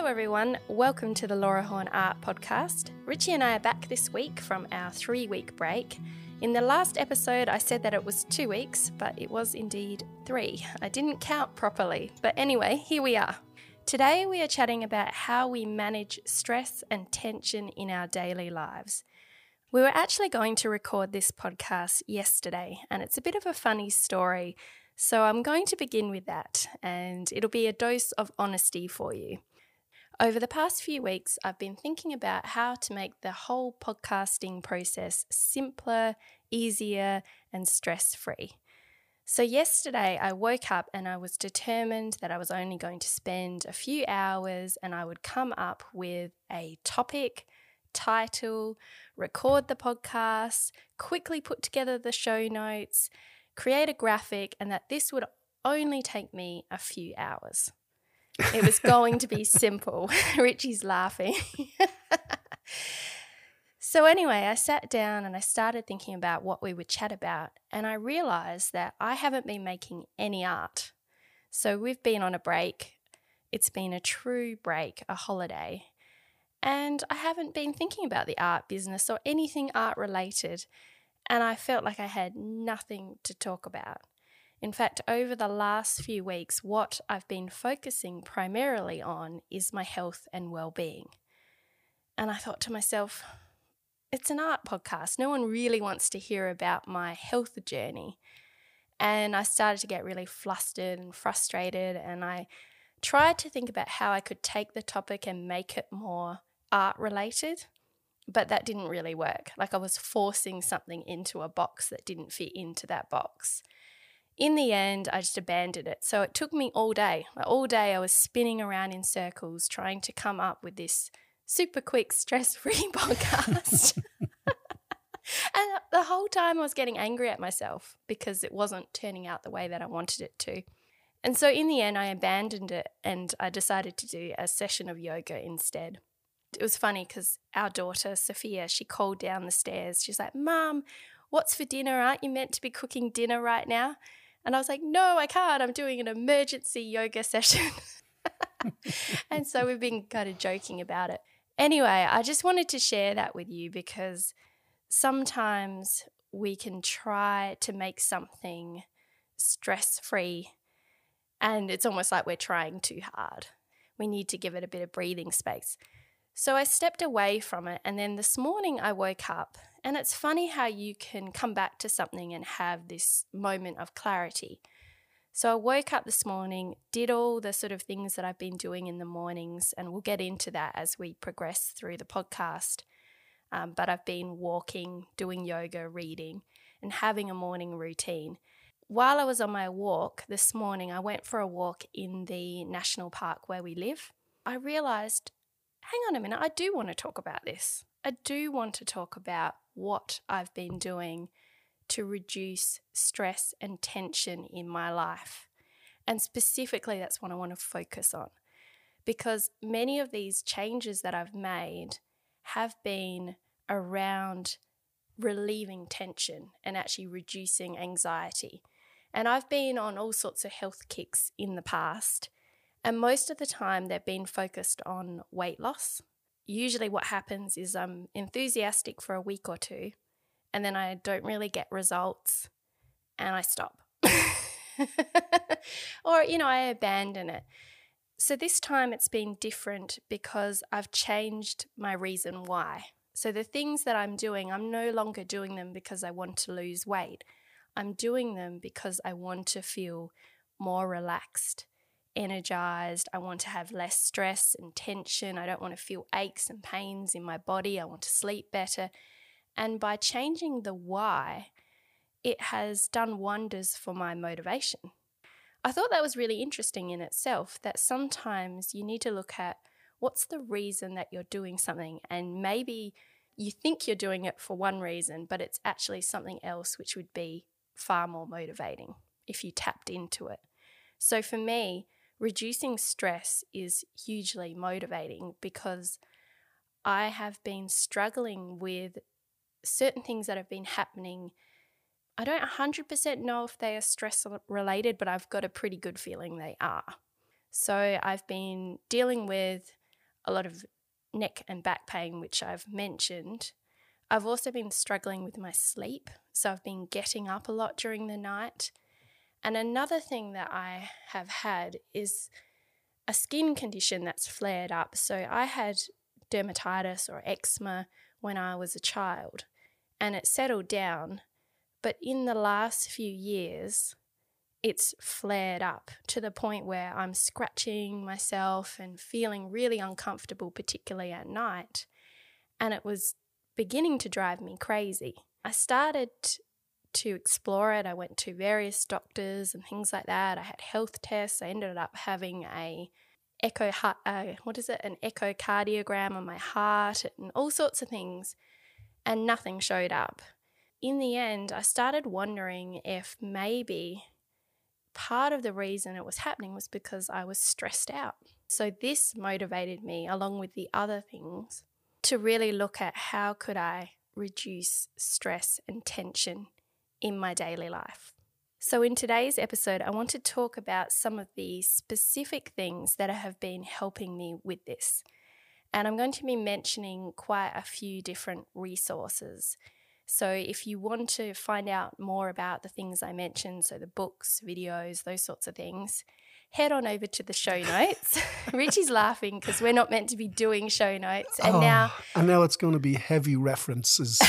Hello, everyone. Welcome to the Laura Horn Art Podcast. Richie and I are back this week from our three week break. In the last episode, I said that it was two weeks, but it was indeed three. I didn't count properly. But anyway, here we are. Today, we are chatting about how we manage stress and tension in our daily lives. We were actually going to record this podcast yesterday, and it's a bit of a funny story. So I'm going to begin with that, and it'll be a dose of honesty for you. Over the past few weeks, I've been thinking about how to make the whole podcasting process simpler, easier, and stress free. So, yesterday I woke up and I was determined that I was only going to spend a few hours and I would come up with a topic, title, record the podcast, quickly put together the show notes, create a graphic, and that this would only take me a few hours. It was going to be simple. Richie's laughing. so, anyway, I sat down and I started thinking about what we would chat about, and I realized that I haven't been making any art. So, we've been on a break. It's been a true break, a holiday. And I haven't been thinking about the art business or anything art related. And I felt like I had nothing to talk about. In fact, over the last few weeks, what I've been focusing primarily on is my health and well being. And I thought to myself, it's an art podcast. No one really wants to hear about my health journey. And I started to get really flustered and frustrated. And I tried to think about how I could take the topic and make it more art related. But that didn't really work. Like I was forcing something into a box that didn't fit into that box in the end, I just abandoned it. So it took me all day. All day, I was spinning around in circles trying to come up with this super quick, stress free podcast. and the whole time, I was getting angry at myself because it wasn't turning out the way that I wanted it to. And so in the end, I abandoned it and I decided to do a session of yoga instead. It was funny because our daughter, Sophia, she called down the stairs. She's like, Mom, what's for dinner? Aren't you meant to be cooking dinner right now? And I was like, no, I can't. I'm doing an emergency yoga session. and so we've been kind of joking about it. Anyway, I just wanted to share that with you because sometimes we can try to make something stress free and it's almost like we're trying too hard. We need to give it a bit of breathing space. So I stepped away from it. And then this morning I woke up and it's funny how you can come back to something and have this moment of clarity. So I woke up this morning, did all the sort of things that I've been doing in the mornings, and we'll get into that as we progress through the podcast. Um, but I've been walking, doing yoga, reading, and having a morning routine. While I was on my walk this morning, I went for a walk in the national park where we live. I realized, hang on a minute, I do want to talk about this. I do want to talk about what I've been doing to reduce stress and tension in my life. And specifically, that's what I want to focus on because many of these changes that I've made have been around relieving tension and actually reducing anxiety. And I've been on all sorts of health kicks in the past, and most of the time they've been focused on weight loss usually what happens is I'm enthusiastic for a week or two and then I don't really get results and I stop. or, you know, I abandon it. So this time it's been different because I've changed my reason why. So the things that I'm doing, I'm no longer doing them because I want to lose weight. I'm doing them because I want to feel more relaxed energized. I want to have less stress and tension. I don't want to feel aches and pains in my body. I want to sleep better. And by changing the why, it has done wonders for my motivation. I thought that was really interesting in itself that sometimes you need to look at what's the reason that you're doing something, and maybe you think you're doing it for one reason, but it's actually something else which would be far more motivating if you tapped into it. So for me, reducing stress is hugely motivating because I have been struggling with certain things that have been happening. I don't 100% know if they are stress related, but I've got a pretty good feeling they are. So I've been dealing with a lot of neck and back pain, which I've mentioned, I've also been struggling with my sleep. So I've been getting up a lot during the night. And another thing that I have had is a skin condition that's flared up. So I had dermatitis or eczema when I was a child and it settled down. But in the last few years, it's flared up to the point where I'm scratching myself and feeling really uncomfortable, particularly at night. And it was beginning to drive me crazy. I started to explore it. I went to various doctors and things like that. I had health tests. I ended up having a echo uh, what is it an echocardiogram on my heart and all sorts of things and nothing showed up in the end i started wondering if maybe part of the reason it was happening was because i was stressed out so this motivated me along with the other things to really look at how could i reduce stress and tension in my daily life so, in today's episode, I want to talk about some of the specific things that have been helping me with this. And I'm going to be mentioning quite a few different resources. So, if you want to find out more about the things I mentioned, so the books, videos, those sorts of things, head on over to the show notes. Richie's laughing because we're not meant to be doing show notes. And oh, now. And now it's going to be heavy references.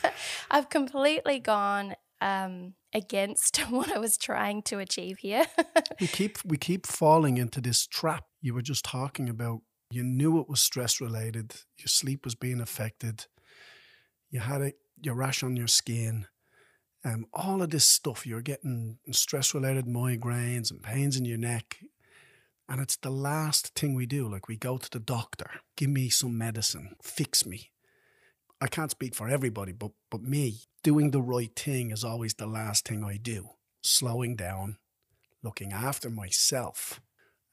I've completely gone um, against what I was trying to achieve here. we keep we keep falling into this trap you were just talking about. You knew it was stress related. Your sleep was being affected. You had a your rash on your skin. Um, all of this stuff. You're getting stress related migraines and pains in your neck. And it's the last thing we do. Like we go to the doctor, give me some medicine, fix me. I can't speak for everybody, but but me, doing the right thing is always the last thing I do. Slowing down, looking after myself.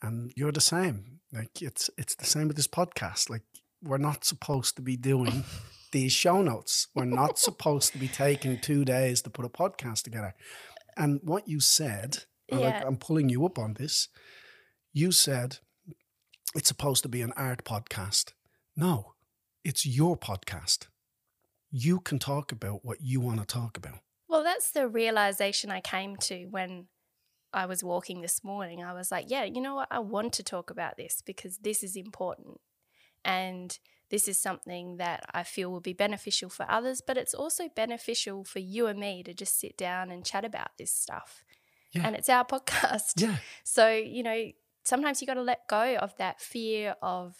And you're the same. Like it's it's the same with this podcast. Like we're not supposed to be doing these show notes. We're not supposed to be taking two days to put a podcast together. And what you said, yeah. like I'm pulling you up on this, you said it's supposed to be an art podcast. No, it's your podcast you can talk about what you want to talk about. Well, that's the realization I came to when I was walking this morning. I was like, yeah, you know what? I want to talk about this because this is important. And this is something that I feel will be beneficial for others, but it's also beneficial for you and me to just sit down and chat about this stuff. Yeah. And it's our podcast. Yeah. So, you know, sometimes you got to let go of that fear of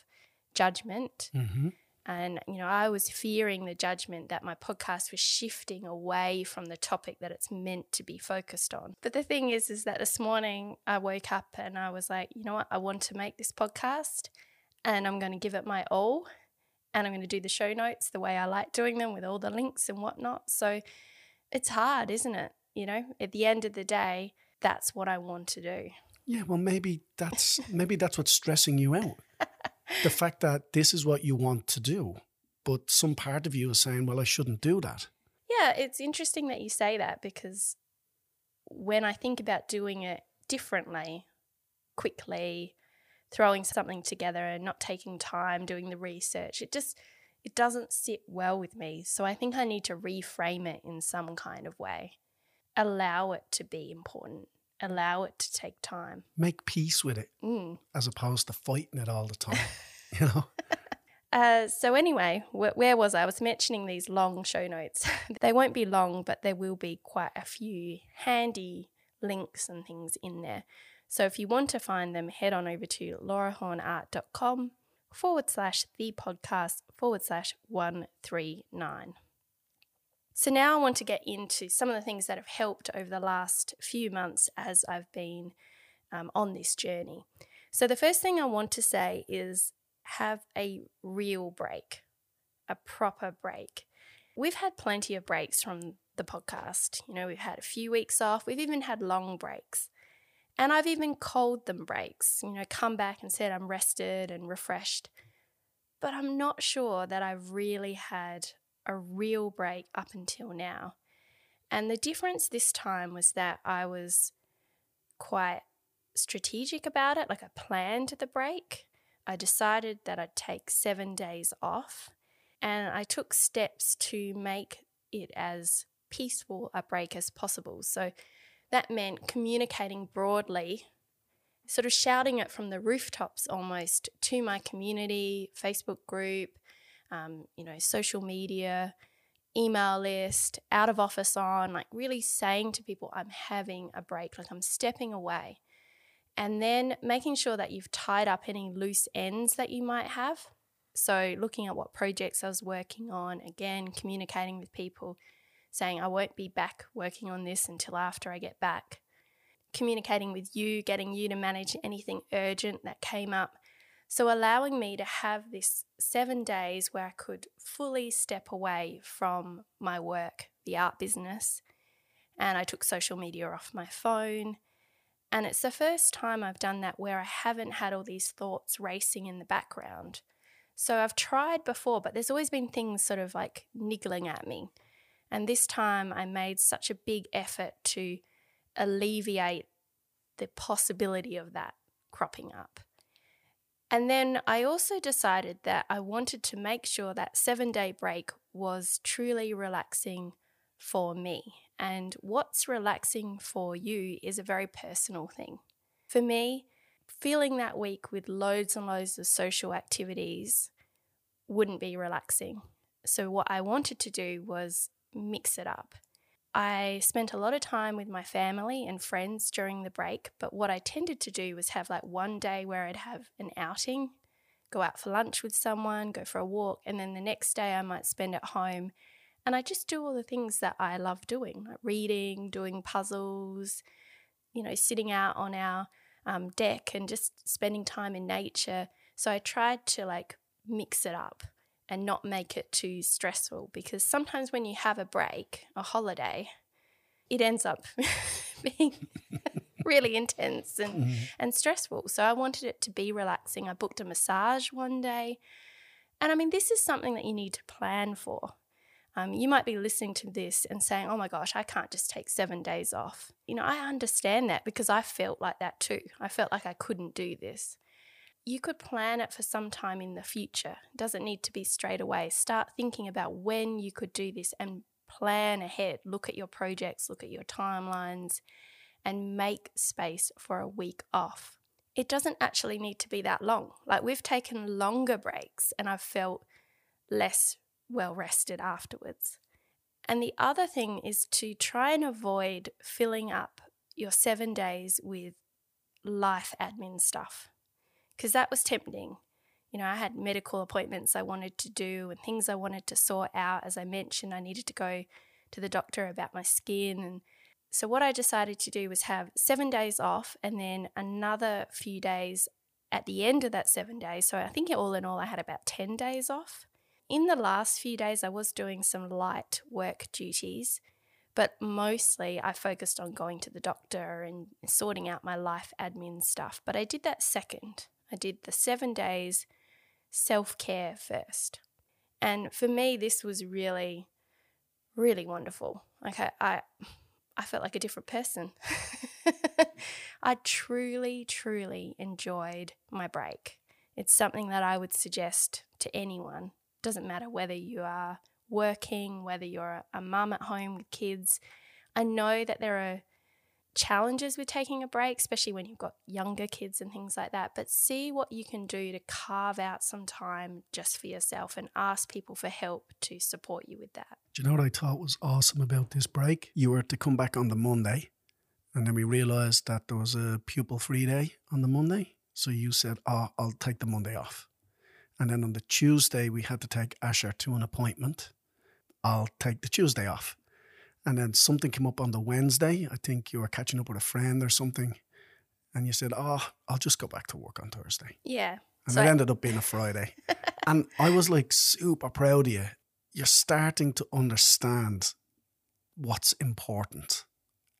judgment. Mm-hmm. And, you know, I was fearing the judgment that my podcast was shifting away from the topic that it's meant to be focused on. But the thing is, is that this morning I woke up and I was like, you know what? I want to make this podcast and I'm going to give it my all. And I'm going to do the show notes the way I like doing them with all the links and whatnot. So it's hard, isn't it? You know, at the end of the day, that's what I want to do. Yeah, well, maybe that's maybe that's what's stressing you out the fact that this is what you want to do, but some part of you is saying, well, I shouldn't do that. Yeah, it's interesting that you say that because when I think about doing it differently, quickly, throwing something together and not taking time doing the research, it just it doesn't sit well with me. So I think I need to reframe it in some kind of way. Allow it to be important allow it to take time. Make peace with it mm. as opposed to fighting it all the time, you know? Uh, so anyway, wh- where was I? I was mentioning these long show notes. they won't be long, but there will be quite a few handy links and things in there. So if you want to find them, head on over to laurahornart.com forward slash the podcast forward slash 139. So now I want to get into some of the things that have helped over the last few months as I've been um, on this journey. So the first thing I want to say is have a real break, a proper break. We've had plenty of breaks from the podcast. You know, we've had a few weeks off, we've even had long breaks. And I've even called them breaks, you know, come back and said I'm rested and refreshed. But I'm not sure that I've really had a real break up until now. And the difference this time was that I was quite strategic about it, like I planned the break. I decided that I'd take seven days off and I took steps to make it as peaceful a break as possible. So that meant communicating broadly, sort of shouting it from the rooftops almost to my community, Facebook group, um, you know, social media, email list, out of office on, like really saying to people, I'm having a break, like I'm stepping away. And then making sure that you've tied up any loose ends that you might have. So, looking at what projects I was working on, again, communicating with people, saying, I won't be back working on this until after I get back. Communicating with you, getting you to manage anything urgent that came up. So, allowing me to have this seven days where I could fully step away from my work, the art business. And I took social media off my phone. And it's the first time I've done that where I haven't had all these thoughts racing in the background. So I've tried before, but there's always been things sort of like niggling at me. And this time I made such a big effort to alleviate the possibility of that cropping up. And then I also decided that I wanted to make sure that seven day break was truly relaxing for me. And what's relaxing for you is a very personal thing. For me, feeling that week with loads and loads of social activities wouldn't be relaxing. So, what I wanted to do was mix it up. I spent a lot of time with my family and friends during the break, but what I tended to do was have like one day where I'd have an outing, go out for lunch with someone, go for a walk, and then the next day I might spend at home and I just do all the things that I love doing, like reading, doing puzzles, you know, sitting out on our um, deck and just spending time in nature. So I tried to like mix it up and not make it too stressful because sometimes when you have a break, a holiday, it ends up being really intense and, mm-hmm. and stressful. So I wanted it to be relaxing. I booked a massage one day. And I mean, this is something that you need to plan for. Um, you might be listening to this and saying, oh my gosh, I can't just take seven days off. You know, I understand that because I felt like that too. I felt like I couldn't do this you could plan it for some time in the future. It doesn't need to be straight away. Start thinking about when you could do this and plan ahead. Look at your projects, look at your timelines, and make space for a week off. It doesn't actually need to be that long. Like we've taken longer breaks and I've felt less well rested afterwards. And the other thing is to try and avoid filling up your seven days with life admin stuff because that was tempting. You know, I had medical appointments I wanted to do and things I wanted to sort out. As I mentioned, I needed to go to the doctor about my skin. And so, what I decided to do was have seven days off and then another few days at the end of that seven days. So, I think all in all, I had about 10 days off. In the last few days, I was doing some light work duties, but mostly I focused on going to the doctor and sorting out my life admin stuff. But I did that second. I did the seven days self care first. And for me, this was really, really wonderful. Like I, I, I felt like a different person. I truly, truly enjoyed my break. It's something that I would suggest to anyone. Doesn't matter whether you are working, whether you're a mum at home with kids. I know that there are challenges with taking a break, especially when you've got younger kids and things like that. But see what you can do to carve out some time just for yourself and ask people for help to support you with that. Do you know what I thought was awesome about this break? You were to come back on the Monday, and then we realized that there was a pupil free day on the Monday. So you said, Oh, I'll take the Monday off. And then on the Tuesday, we had to take Asher to an appointment. I'll take the Tuesday off. And then something came up on the Wednesday. I think you were catching up with a friend or something. And you said, Oh, I'll just go back to work on Thursday. Yeah. And so it I- ended up being a Friday. and I was like super proud of you. You're starting to understand what's important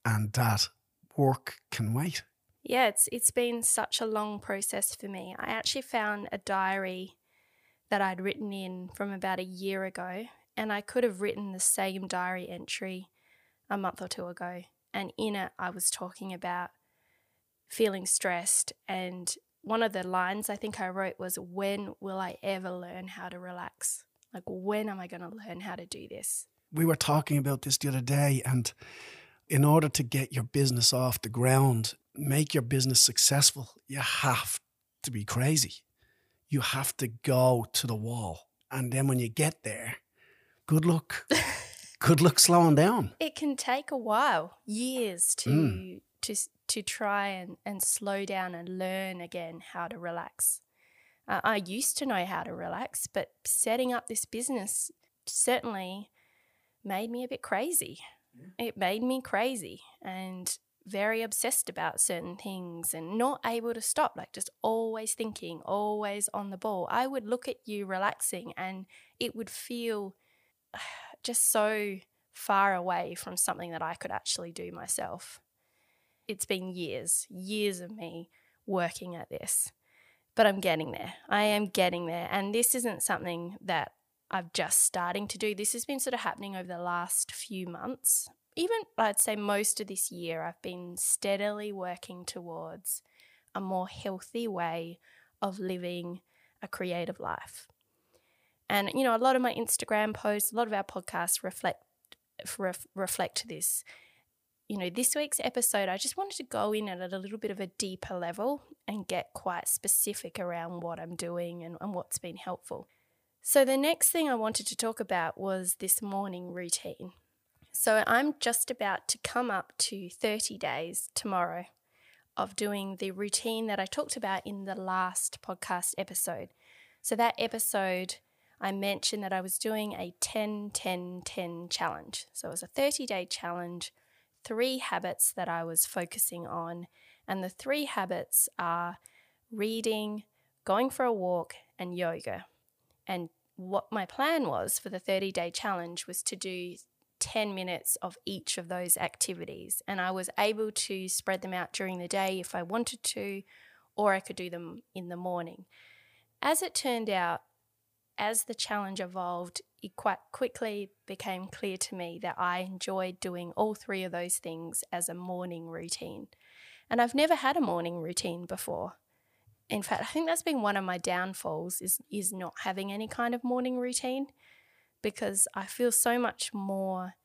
and that work can wait. Yeah, it's it's been such a long process for me. I actually found a diary that I'd written in from about a year ago and I could have written the same diary entry a month or two ago. And in it, I was talking about feeling stressed and one of the lines I think I wrote was, When will I ever learn how to relax? Like, when am I going to learn how to do this? We were talking about this the other day, and in order to get your business off the ground, make your business successful, you have to be crazy. You have to go to the wall. And then when you get there, good luck. good luck slowing down. It can take a while, years to mm. to to try and, and slow down and learn again how to relax. Uh, I used to know how to relax, but setting up this business certainly made me a bit crazy. Yeah. It made me crazy and very obsessed about certain things and not able to stop, like just always thinking, always on the ball. I would look at you relaxing and it would feel just so far away from something that I could actually do myself it's been years, years of me working at this. But I'm getting there. I am getting there. And this isn't something that I've just starting to do. This has been sort of happening over the last few months. Even I'd say most of this year, I've been steadily working towards a more healthy way of living a creative life. And, you know, a lot of my Instagram posts, a lot of our podcasts reflect reflect this you know, this week's episode, I just wanted to go in at a little bit of a deeper level and get quite specific around what I'm doing and, and what's been helpful. So, the next thing I wanted to talk about was this morning routine. So, I'm just about to come up to 30 days tomorrow of doing the routine that I talked about in the last podcast episode. So, that episode, I mentioned that I was doing a 10 10 10 challenge. So, it was a 30 day challenge three habits that I was focusing on. And the three habits are reading, going for a walk, and yoga. And what my plan was for the 30 day challenge was to do 10 minutes of each of those activities. And I was able to spread them out during the day if I wanted to, or I could do them in the morning. As it turned out, as the challenge evolved, it quite quickly became clear to me that I enjoyed doing all three of those things as a morning routine. And I've never had a morning routine before. In fact, I think that's been one of my downfalls is is not having any kind of morning routine because I feel so much more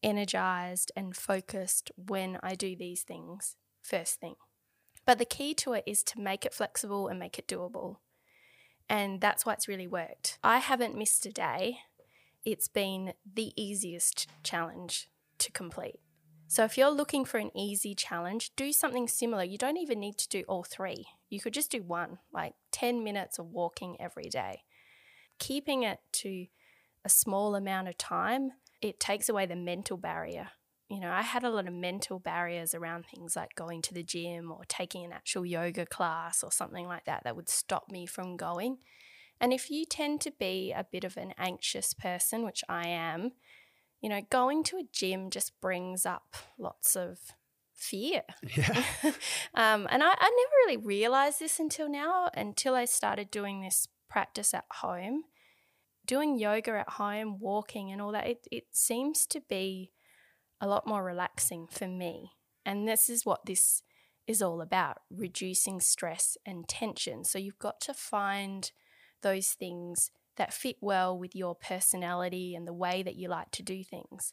energized and focused when I do these things first thing. But the key to it is to make it flexible and make it doable. And that's why it's really worked. I haven't missed a day. It's been the easiest challenge to complete. So if you're looking for an easy challenge, do something similar. You don't even need to do all three. You could just do one, like 10 minutes of walking every day. Keeping it to a small amount of time, it takes away the mental barrier you know, I had a lot of mental barriers around things like going to the gym or taking an actual yoga class or something like that that would stop me from going. And if you tend to be a bit of an anxious person, which I am, you know, going to a gym just brings up lots of fear. Yeah. um, and I, I never really realized this until now, until I started doing this practice at home. Doing yoga at home, walking, and all that, it, it seems to be a lot more relaxing for me. And this is what this is all about reducing stress and tension. So you've got to find those things that fit well with your personality and the way that you like to do things.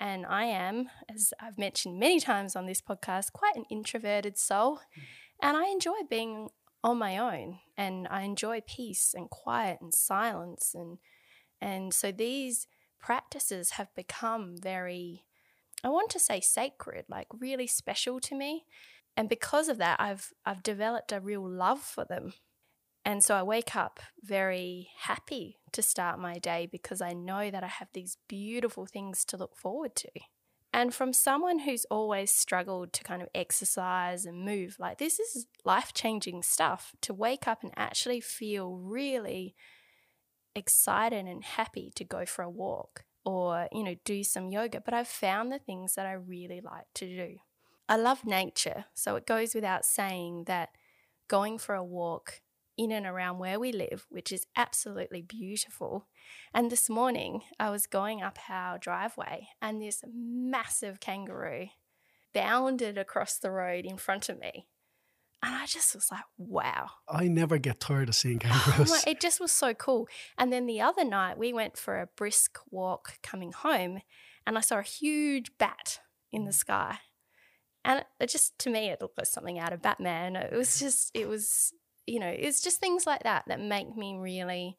And I am, as I've mentioned many times on this podcast, quite an introverted soul. Mm. And I enjoy being on my own and I enjoy peace and quiet and silence and and so these practices have become very I want to say sacred, like really special to me. And because of that, I've I've developed a real love for them. And so I wake up very happy to start my day because I know that I have these beautiful things to look forward to. And from someone who's always struggled to kind of exercise and move, like this is life changing stuff to wake up and actually feel really excited and happy to go for a walk or, you know, do some yoga, but I've found the things that I really like to do. I love nature, so it goes without saying that going for a walk in and around where we live, which is absolutely beautiful. And this morning, I was going up our driveway, and this massive kangaroo bounded across the road in front of me. And I just was like, wow. I never get tired of seeing Oh kangaroos. my- it just was so cool. And then the other night, we went for a brisk walk coming home, and I saw a huge bat in the mm. sky. And it- it just, to me, it looked like something out of Batman. It was just, it was, you know, it's just things like that that make me really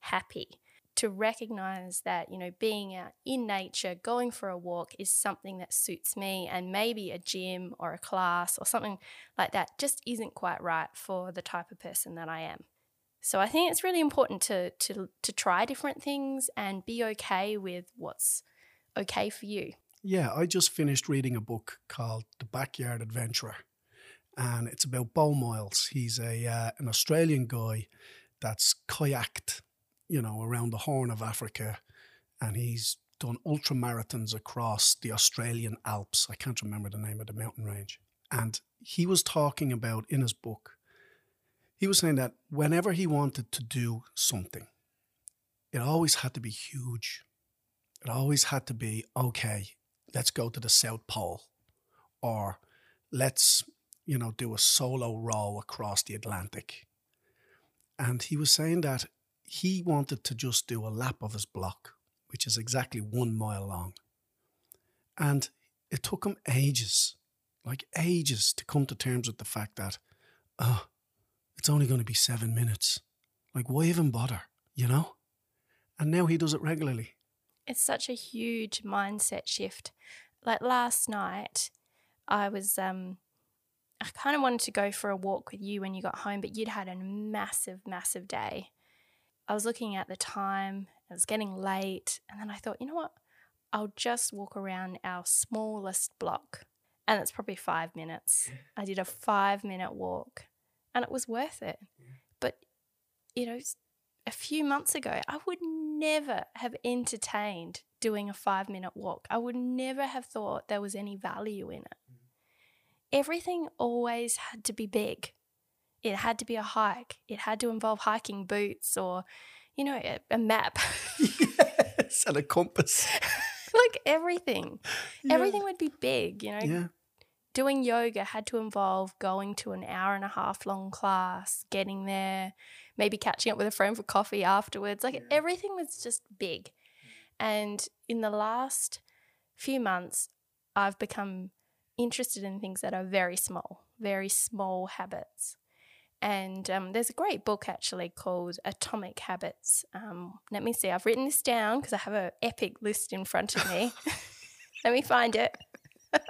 happy to recognize that, you know, being out in nature, going for a walk is something that suits me, and maybe a gym or a class or something like that just isn't quite right for the type of person that I am. So I think it's really important to to to try different things and be okay with what's okay for you. Yeah, I just finished reading a book called The Backyard Adventurer, and it's about Beau Miles. He's a uh, an Australian guy that's kayaked, you know, around the Horn of Africa, and he's done ultra marathons across the Australian Alps. I can't remember the name of the mountain range. And he was talking about in his book, he was saying that whenever he wanted to do something, it always had to be huge. It always had to be, okay, let's go to the South Pole or let's, you know, do a solo row across the Atlantic. And he was saying that he wanted to just do a lap of his block, which is exactly one mile long. And it took him ages, like ages, to come to terms with the fact that, oh, it's only going to be seven minutes. Like, why even bother, you know? And now he does it regularly. It's such a huge mindset shift. Like last night, I was um I kind of wanted to go for a walk with you when you got home, but you'd had a massive, massive day. I was looking at the time, it was getting late, and then I thought, you know what? I'll just walk around our smallest block. And it's probably five minutes. I did a five minute walk and it was worth it. But, you know, a few months ago, I would never have entertained doing a five minute walk. I would never have thought there was any value in it. Mm. Everything always had to be big. It had to be a hike. It had to involve hiking boots or, you know, a, a map. yes, and a compass. like everything. Yeah. Everything would be big, you know. Yeah. Doing yoga had to involve going to an hour and a half long class, getting there, maybe catching up with a friend for coffee afterwards. Like everything was just big. And in the last few months, I've become interested in things that are very small, very small habits. And um, there's a great book actually called Atomic Habits. Um, let me see, I've written this down because I have an epic list in front of me. let me find it.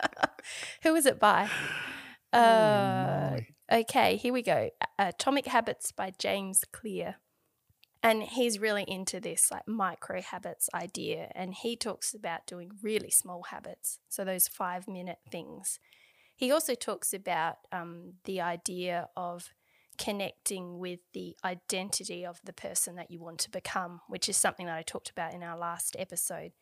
Who is it by? Uh, my. okay, here we go. Atomic Habits by James Clear. And he's really into this like micro habits idea. And he talks about doing really small habits. So those five minute things. He also talks about um, the idea of connecting with the identity of the person that you want to become, which is something that I talked about in our last episode.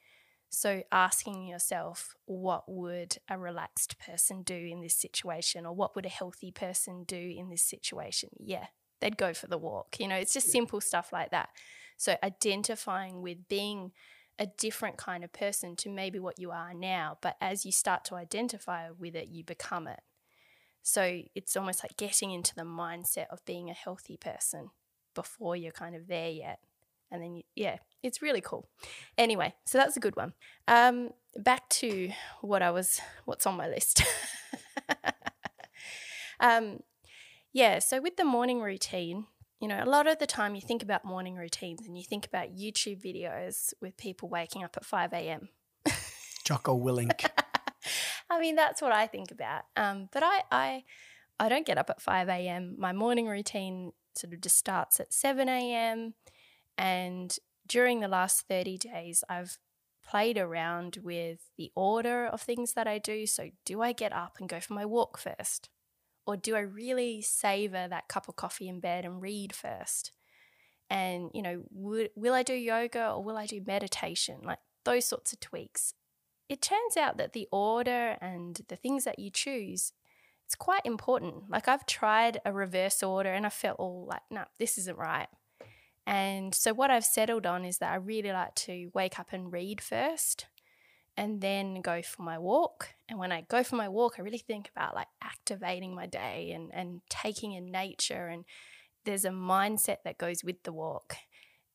So, asking yourself, what would a relaxed person do in this situation? Or what would a healthy person do in this situation? Yeah, they'd go for the walk. You know, it's just simple stuff like that. So, identifying with being a different kind of person to maybe what you are now. But as you start to identify with it, you become it. So, it's almost like getting into the mindset of being a healthy person before you're kind of there yet. And then you, yeah it's really cool. Anyway so that's a good one. Um back to what i was what's on my list. Um yeah so with the morning routine you know a lot of the time you think about morning routines and you think about youtube videos with people waking up at 5 a.m Jocko Willink. I mean, that's what I think about. Um, but I, I, I don't get up at 5 a.m. My morning routine sort of just starts at 7 a.m. And during the last 30 days, I've played around with the order of things that I do. So, do I get up and go for my walk first? Or do I really savor that cup of coffee in bed and read first? And, you know, w- will I do yoga or will I do meditation? Like those sorts of tweaks it turns out that the order and the things that you choose it's quite important like i've tried a reverse order and i felt all like no this isn't right and so what i've settled on is that i really like to wake up and read first and then go for my walk. And when I go for my walk, I really think about like activating my day and, and taking in nature. And there's a mindset that goes with the walk.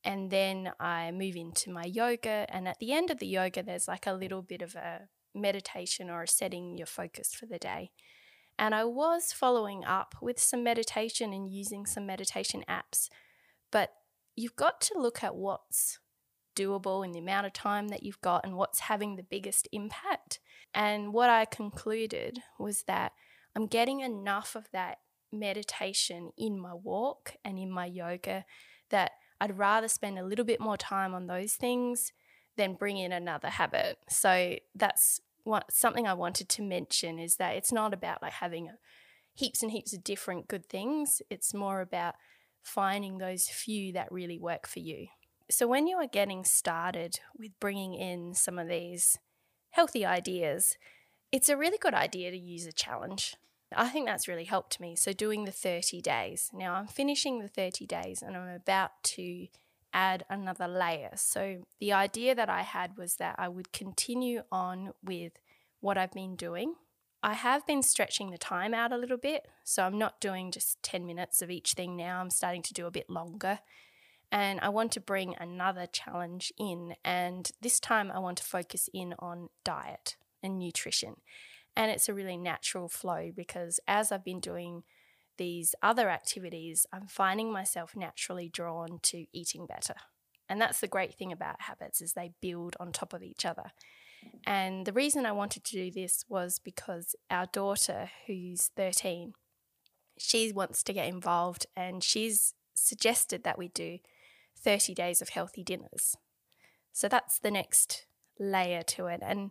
And then I move into my yoga. And at the end of the yoga, there's like a little bit of a meditation or a setting your focus for the day. And I was following up with some meditation and using some meditation apps. But you've got to look at what's doable in the amount of time that you've got and what's having the biggest impact. And what I concluded was that I'm getting enough of that meditation in my walk and in my yoga that I'd rather spend a little bit more time on those things than bring in another habit. So that's what something I wanted to mention is that it's not about like having uh, heaps and heaps of different good things. It's more about finding those few that really work for you. So, when you are getting started with bringing in some of these healthy ideas, it's a really good idea to use a challenge. I think that's really helped me. So, doing the 30 days. Now, I'm finishing the 30 days and I'm about to add another layer. So, the idea that I had was that I would continue on with what I've been doing. I have been stretching the time out a little bit. So, I'm not doing just 10 minutes of each thing now. I'm starting to do a bit longer and I want to bring another challenge in. And this time I want to focus in on diet and nutrition. And it's a really natural flow because as I've been doing these other activities, I'm finding myself naturally drawn to eating better. And that's the great thing about habits is they build on top of each other. And the reason I wanted to do this was because our daughter, who's 13, she wants to get involved and she's suggested that we do 30 days of healthy dinners. So that's the next layer to it. And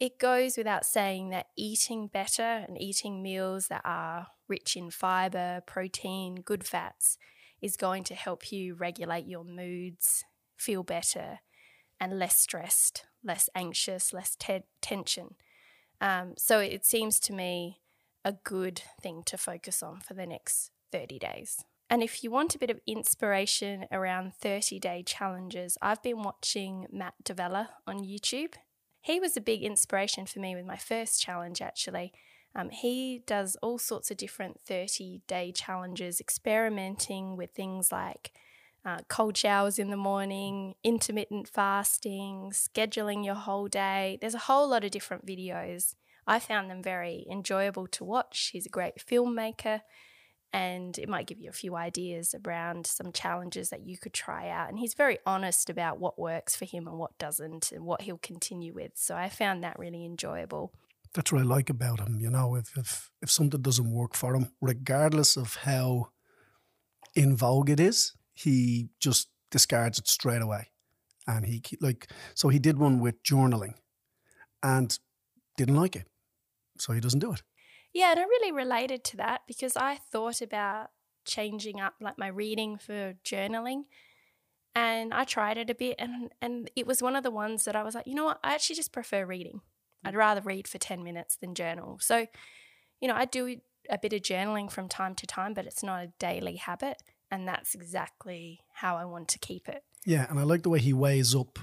it goes without saying that eating better and eating meals that are rich in fiber, protein, good fats is going to help you regulate your moods, feel better, and less stressed, less anxious, less te- tension. Um, so it seems to me a good thing to focus on for the next 30 days. And if you want a bit of inspiration around 30 day challenges, I've been watching Matt D'Avella on YouTube. He was a big inspiration for me with my first challenge, actually. Um, he does all sorts of different 30 day challenges, experimenting with things like uh, cold showers in the morning, intermittent fasting, scheduling your whole day. There's a whole lot of different videos. I found them very enjoyable to watch. He's a great filmmaker and it might give you a few ideas around some challenges that you could try out. And he's very honest about what works for him and what doesn't and what he'll continue with. So I found that really enjoyable. That's what I like about him. You know, if, if, if something doesn't work for him, regardless of how in vogue it is, he just discards it straight away. And he, like, so he did one with journaling and didn't like it. So he doesn't do it. Yeah, and I really related to that because I thought about changing up like my reading for journaling and I tried it a bit and and it was one of the ones that I was like, you know what, I actually just prefer reading. I'd mm. rather read for 10 minutes than journal. So, you know, I do a bit of journaling from time to time, but it's not a daily habit and that's exactly how I want to keep it. Yeah, and I like the way he weighs up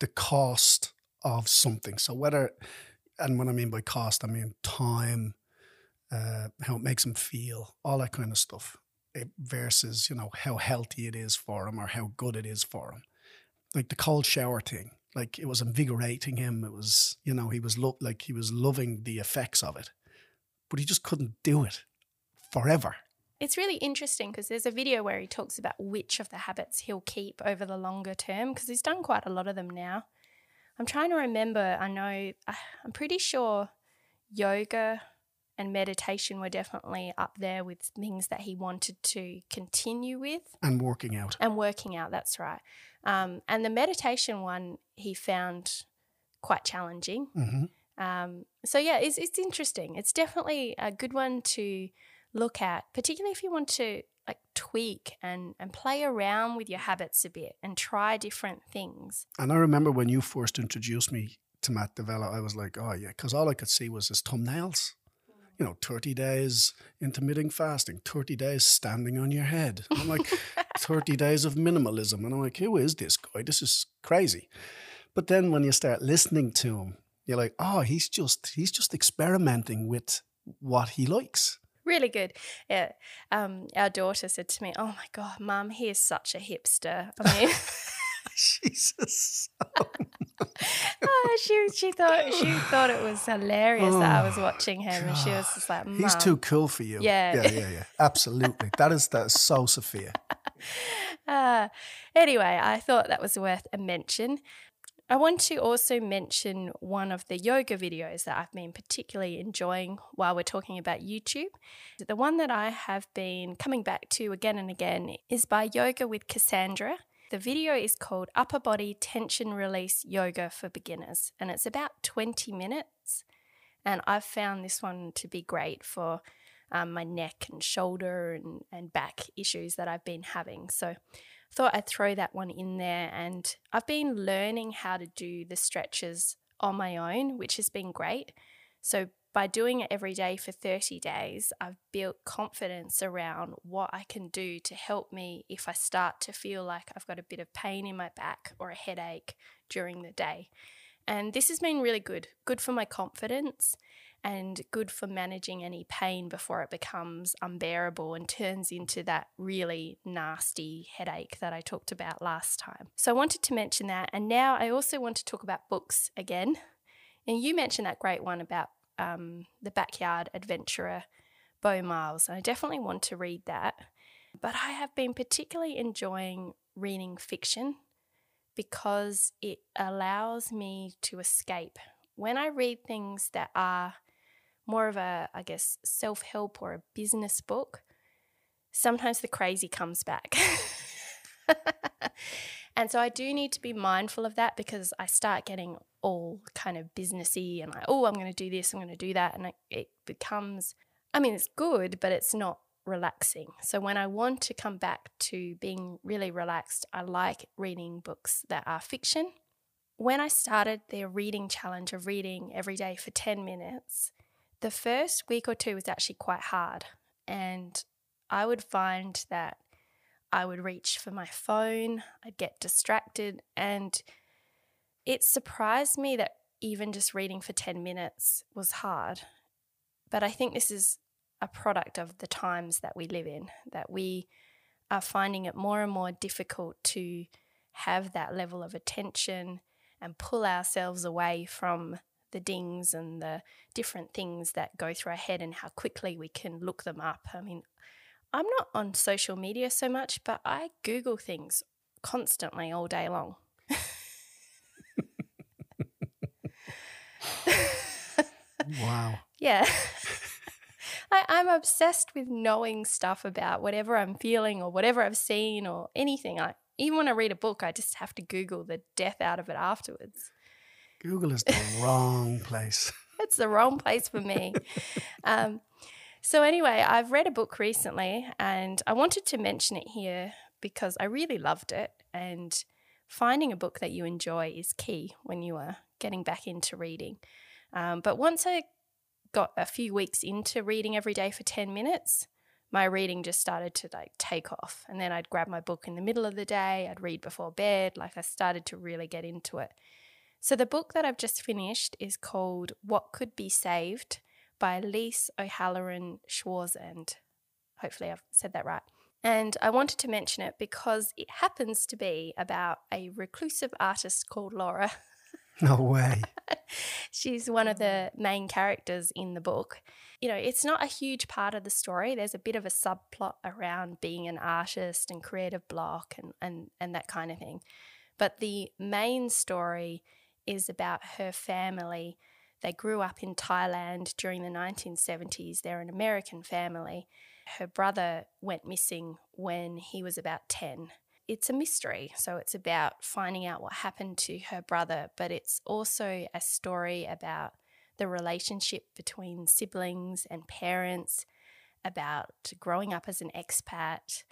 the cost of something. So whether and what I mean by cost, I mean time, uh, how it makes him feel, all that kind of stuff, it, eh, versus you know how healthy it is for him or how good it is for him. Like the cold shower thing, like it was invigorating him. It was you know he was lo- like he was loving the effects of it, but he just couldn't do it forever. It's really interesting because there's a video where he talks about which of the habits he'll keep over the longer term because he's done quite a lot of them now. I'm trying to remember. I know I'm pretty sure yoga and meditation were definitely up there with things that he wanted to continue with. And working out. And working out, that's right. Um, and the meditation one he found quite challenging. Mm-hmm. Um, so, yeah, it's, it's interesting. It's definitely a good one to look at, particularly if you want to like tweak and, and play around with your habits a bit and try different things. And I remember when you first introduced me to Matt D'Avella, I was like, oh, yeah, because all I could see was his thumbnails you know, 30 days intermittent fasting, 30 days standing on your head. I'm like, 30 days of minimalism. And I'm like, who is this guy? This is crazy. But then when you start listening to him, you're like, oh, he's just he's just experimenting with what he likes. Really good. Yeah. Um, our daughter said to me, "Oh my god, mum, he is such a hipster." I mean. Jesus. oh, she she thought she thought it was hilarious oh, that I was watching him, God. and she was just like, "He's too cool for you." Yeah, yeah, yeah, yeah. Absolutely. that is that is so Sophia. Uh, anyway, I thought that was worth a mention. I want to also mention one of the yoga videos that I've been particularly enjoying while we're talking about YouTube. The one that I have been coming back to again and again is by Yoga with Cassandra. The video is called Upper Body Tension Release Yoga for Beginners, and it's about 20 minutes. And I've found this one to be great for um, my neck and shoulder and, and back issues that I've been having. So thought I'd throw that one in there. And I've been learning how to do the stretches on my own, which has been great. So by doing it every day for 30 days, I've built confidence around what I can do to help me if I start to feel like I've got a bit of pain in my back or a headache during the day. And this has been really good, good for my confidence and good for managing any pain before it becomes unbearable and turns into that really nasty headache that I talked about last time. So I wanted to mention that. And now I also want to talk about books again. And you mentioned that great one about um, The Backyard Adventurer, Beau Miles. And I definitely want to read that. But I have been particularly enjoying reading fiction because it allows me to escape. When I read things that are more of a, I guess, self help or a business book, sometimes the crazy comes back. and so I do need to be mindful of that because I start getting all kind of businessy and like, oh, I'm going to do this, I'm going to do that. And it, becomes, I mean, it's good, but it's not relaxing. So when I want to come back to being really relaxed, I like reading books that are fiction. When I started the reading challenge of reading every day for 10 minutes, the first week or two was actually quite hard. And I would find that I would reach for my phone, I'd get distracted, and it surprised me that even just reading for 10 minutes was hard. But I think this is a product of the times that we live in, that we are finding it more and more difficult to have that level of attention and pull ourselves away from the dings and the different things that go through our head and how quickly we can look them up. I mean, I'm not on social media so much, but I Google things constantly all day long. wow. Yeah. I, I'm obsessed with knowing stuff about whatever I'm feeling or whatever I've seen or anything. I even when I read a book, I just have to Google the death out of it afterwards. Google is the wrong place. it's the wrong place for me. um, so, anyway, I've read a book recently and I wanted to mention it here because I really loved it. And finding a book that you enjoy is key when you are getting back into reading. Um, but once I got a few weeks into reading every day for 10 minutes, my reading just started to like take off. And then I'd grab my book in the middle of the day, I'd read before bed. Like I started to really get into it. So, the book that I've just finished is called What Could Be Saved by Liese O'Halloran Schwarzend. Hopefully, I've said that right. And I wanted to mention it because it happens to be about a reclusive artist called Laura. No way. She's one of the main characters in the book. You know, it's not a huge part of the story. There's a bit of a subplot around being an artist and creative block and, and, and that kind of thing. But the main story is about her family. They grew up in Thailand during the 1970s. They're an American family. Her brother went missing when he was about 10. It's a mystery, so it's about finding out what happened to her brother, but it's also a story about the relationship between siblings and parents, about growing up as an expat.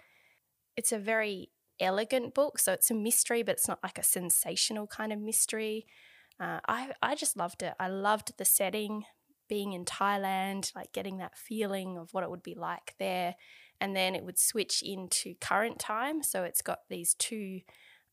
It's a very elegant book. So it's a mystery, but it's not like a sensational kind of mystery. Uh, I, I just loved it. I loved the setting, being in Thailand, like getting that feeling of what it would be like there. And then it would switch into current time. So it's got these two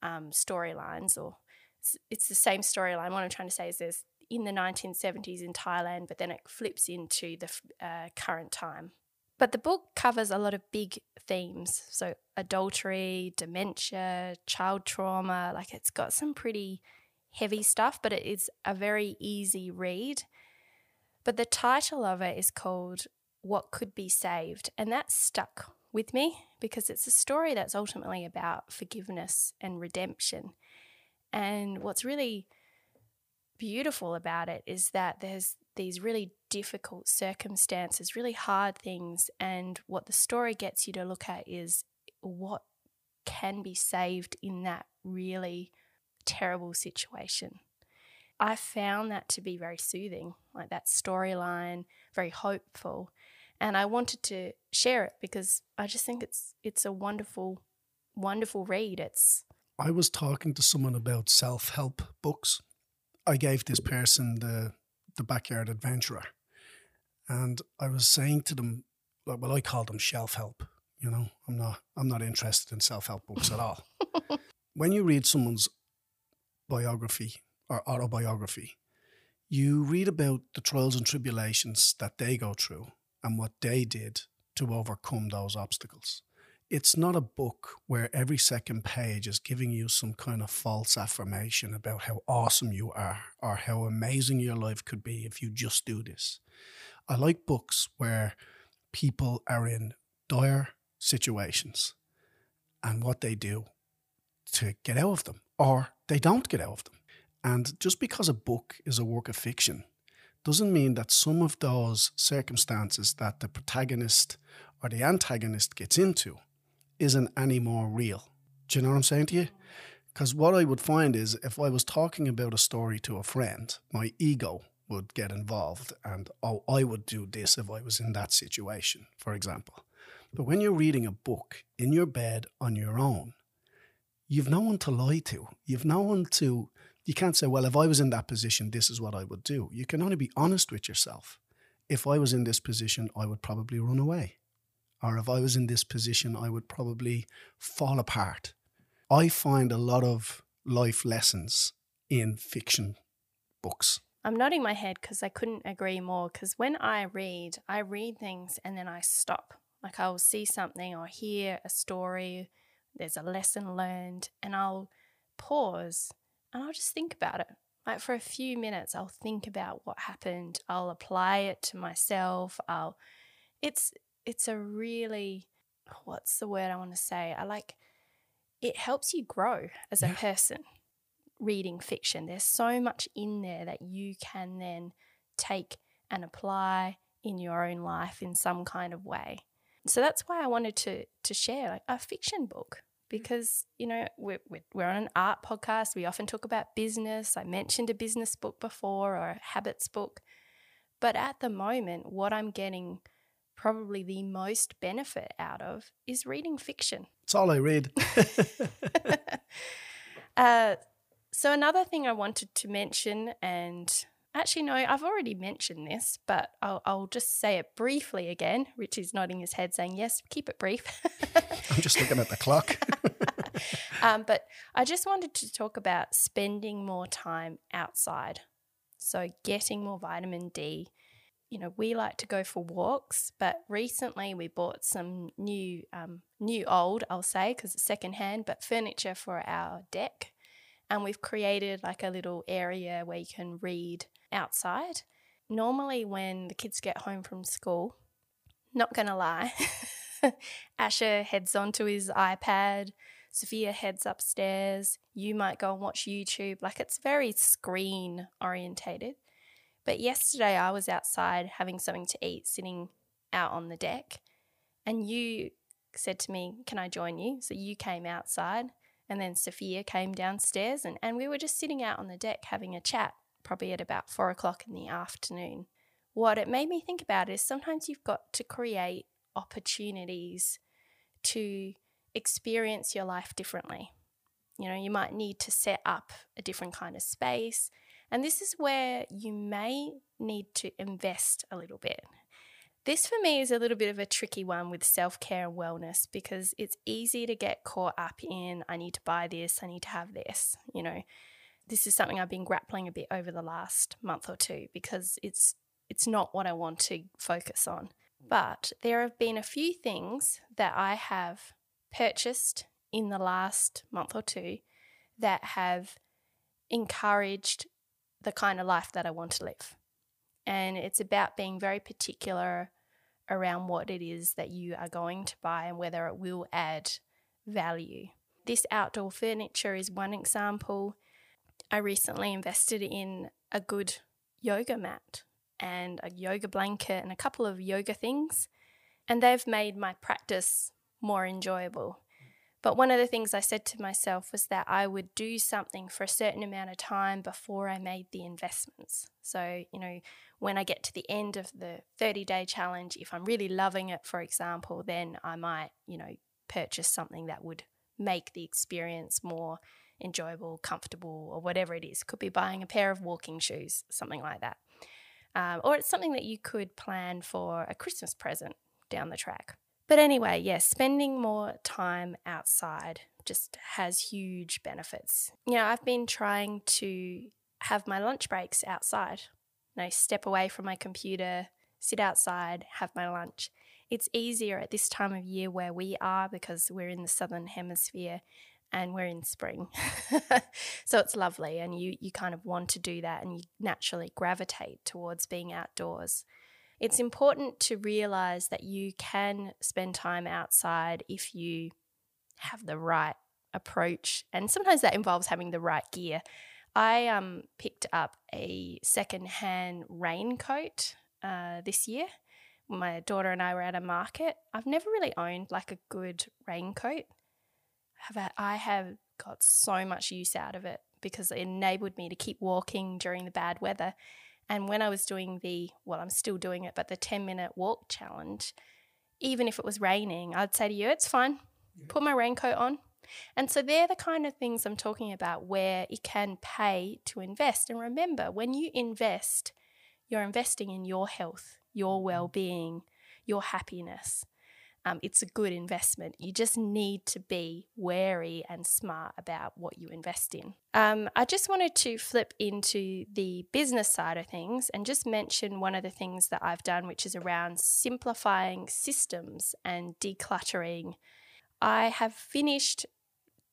um, storylines or it's, it's the same storyline. What I'm trying to say is there's in the 1970s in Thailand, but then it flips into the uh, current time. But the book covers a lot of big themes. So, adultery, dementia, child trauma. Like, it's got some pretty heavy stuff, but it is a very easy read. But the title of it is called What Could Be Saved. And that stuck with me because it's a story that's ultimately about forgiveness and redemption. And what's really beautiful about it is that there's these really difficult circumstances, really hard things. And what the story gets you to look at is what can be saved in that really terrible situation. I found that to be very soothing, like that storyline, very hopeful. And I wanted to share it because I just think it's it's a wonderful, wonderful read. It's I was talking to someone about self help books. I gave this person the the backyard adventurer. And I was saying to them, well, I call them shelf help. You know, I'm not I'm not interested in self help books at all. when you read someone's biography or autobiography, you read about the trials and tribulations that they go through and what they did to overcome those obstacles. It's not a book where every second page is giving you some kind of false affirmation about how awesome you are or how amazing your life could be if you just do this. I like books where people are in dire situations and what they do to get out of them or they don't get out of them. And just because a book is a work of fiction doesn't mean that some of those circumstances that the protagonist or the antagonist gets into isn't any more real. Do you know what I'm saying to you? Because what I would find is if I was talking about a story to a friend, my ego would get involved and, oh, I would do this if I was in that situation, for example. But when you're reading a book in your bed on your own, you've no one to lie to. You've no one to, you can't say, well, if I was in that position, this is what I would do. You can only be honest with yourself. If I was in this position, I would probably run away or if I was in this position, I would probably fall apart. I find a lot of life lessons in fiction books. I'm nodding my head because I couldn't agree more. Because when I read, I read things and then I stop. Like I'll see something or hear a story, there's a lesson learned, and I'll pause and I'll just think about it. Like for a few minutes, I'll think about what happened. I'll apply it to myself. I'll, it's it's a really what's the word I want to say? I like it helps you grow as a person reading fiction. There's so much in there that you can then take and apply in your own life in some kind of way. So that's why I wanted to to share like a fiction book mm. because you know we're, we're on an art podcast. We often talk about business. I mentioned a business book before or a habits book, but at the moment, what I'm getting probably the most benefit out of is reading fiction. It's all I read. uh, so, another thing I wanted to mention, and actually, no, I've already mentioned this, but I'll, I'll just say it briefly again. Richie's nodding his head, saying, Yes, keep it brief. I'm just looking at the clock. um, but I just wanted to talk about spending more time outside. So, getting more vitamin D you know, we like to go for walks, but recently we bought some new, um, new old, I'll say, because it's secondhand, but furniture for our deck. And we've created like a little area where you can read outside. Normally, when the kids get home from school, not gonna lie, Asher heads onto his iPad, Sophia heads upstairs, you might go and watch YouTube. Like it's very screen orientated. But yesterday I was outside having something to eat, sitting out on the deck, and you said to me, Can I join you? So you came outside, and then Sophia came downstairs, and, and we were just sitting out on the deck having a chat, probably at about four o'clock in the afternoon. What it made me think about is sometimes you've got to create opportunities to experience your life differently. You know, you might need to set up a different kind of space. And this is where you may need to invest a little bit. This for me is a little bit of a tricky one with self care and wellness because it's easy to get caught up in I need to buy this, I need to have this, you know. This is something I've been grappling a bit over the last month or two because it's it's not what I want to focus on. But there have been a few things that I have purchased in the last month or two that have encouraged the kind of life that I want to live. And it's about being very particular around what it is that you are going to buy and whether it will add value. This outdoor furniture is one example. I recently invested in a good yoga mat and a yoga blanket and a couple of yoga things, and they've made my practice more enjoyable. But one of the things I said to myself was that I would do something for a certain amount of time before I made the investments. So, you know, when I get to the end of the 30 day challenge, if I'm really loving it, for example, then I might, you know, purchase something that would make the experience more enjoyable, comfortable, or whatever it is. Could be buying a pair of walking shoes, something like that. Um, or it's something that you could plan for a Christmas present down the track. But anyway, yes, spending more time outside just has huge benefits. You know, I've been trying to have my lunch breaks outside. You know, step away from my computer, sit outside, have my lunch. It's easier at this time of year where we are because we're in the southern hemisphere and we're in spring. so it's lovely and you you kind of want to do that and you naturally gravitate towards being outdoors it's important to realize that you can spend time outside if you have the right approach. And sometimes that involves having the right gear. I um, picked up a secondhand raincoat uh, this year. My daughter and I were at a market. I've never really owned like a good raincoat. I have got so much use out of it because it enabled me to keep walking during the bad weather. And when I was doing the, well, I'm still doing it, but the 10 minute walk challenge, even if it was raining, I'd say to you, it's fine, put my raincoat on. And so they're the kind of things I'm talking about where it can pay to invest. And remember, when you invest, you're investing in your health, your mm-hmm. well being, your happiness um, it's a good investment. You just need to be wary and smart about what you invest in. Um, I just wanted to flip into the business side of things and just mention one of the things that I've done, which is around simplifying systems and decluttering. I have finished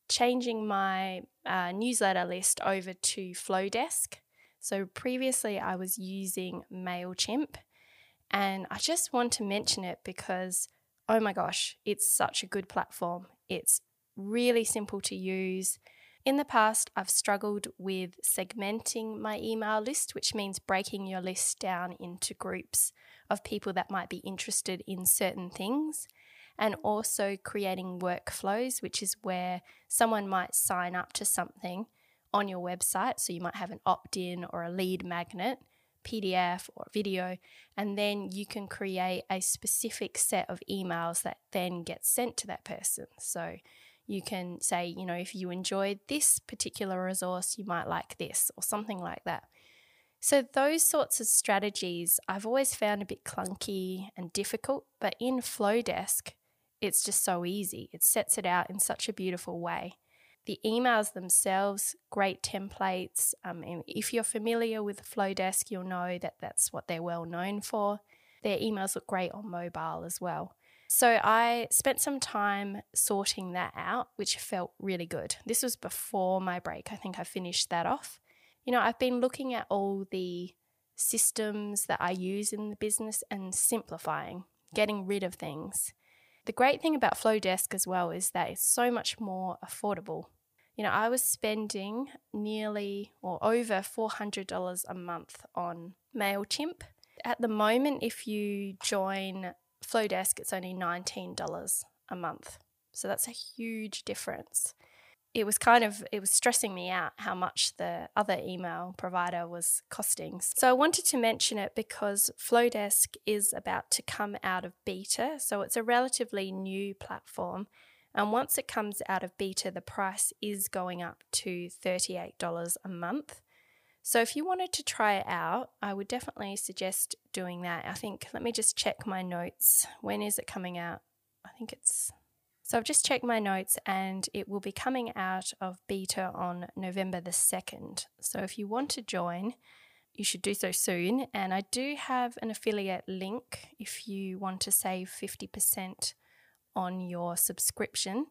changing my uh, newsletter list over to Flodesk. So previously I was using MailChimp, and I just want to mention it because oh my gosh, it's such a good platform. It's really simple to use. In the past, I've struggled with segmenting my email list, which means breaking your list down into groups of people that might be interested in certain things, and also creating workflows, which is where someone might sign up to something on your website. So you might have an opt in or a lead magnet, PDF or video, and then you can create a specific set of emails that then get sent to that person. So you can say, you know, if you enjoyed this particular resource, you might like this or something like that. So, those sorts of strategies I've always found a bit clunky and difficult, but in Flodesk, it's just so easy. It sets it out in such a beautiful way. The emails themselves, great templates. Um, if you're familiar with Flodesk, you'll know that that's what they're well known for. Their emails look great on mobile as well. So I spent some time sorting that out, which felt really good. This was before my break. I think I finished that off. You know, I've been looking at all the systems that I use in the business and simplifying, getting rid of things. The great thing about Flodesk as well is that it's so much more affordable you know, I was spending nearly or over $400 a month on MailChimp. At the moment, if you join Flodesk, it's only $19 a month. So that's a huge difference. It was kind of it was stressing me out how much the other email provider was costing. So I wanted to mention it because Flodesk is about to come out of beta, so it's a relatively new platform and once it comes out of beta, the price is going up to $38 a month. So if you wanted to try it out, I would definitely suggest doing that. I think, let me just check my notes. When is it coming out? I think it's So I've just checked my notes and it will be coming out of beta on November the 2nd. So if you want to join, you should do so soon. And I do have an affiliate link if you want to save 50% on your subscription.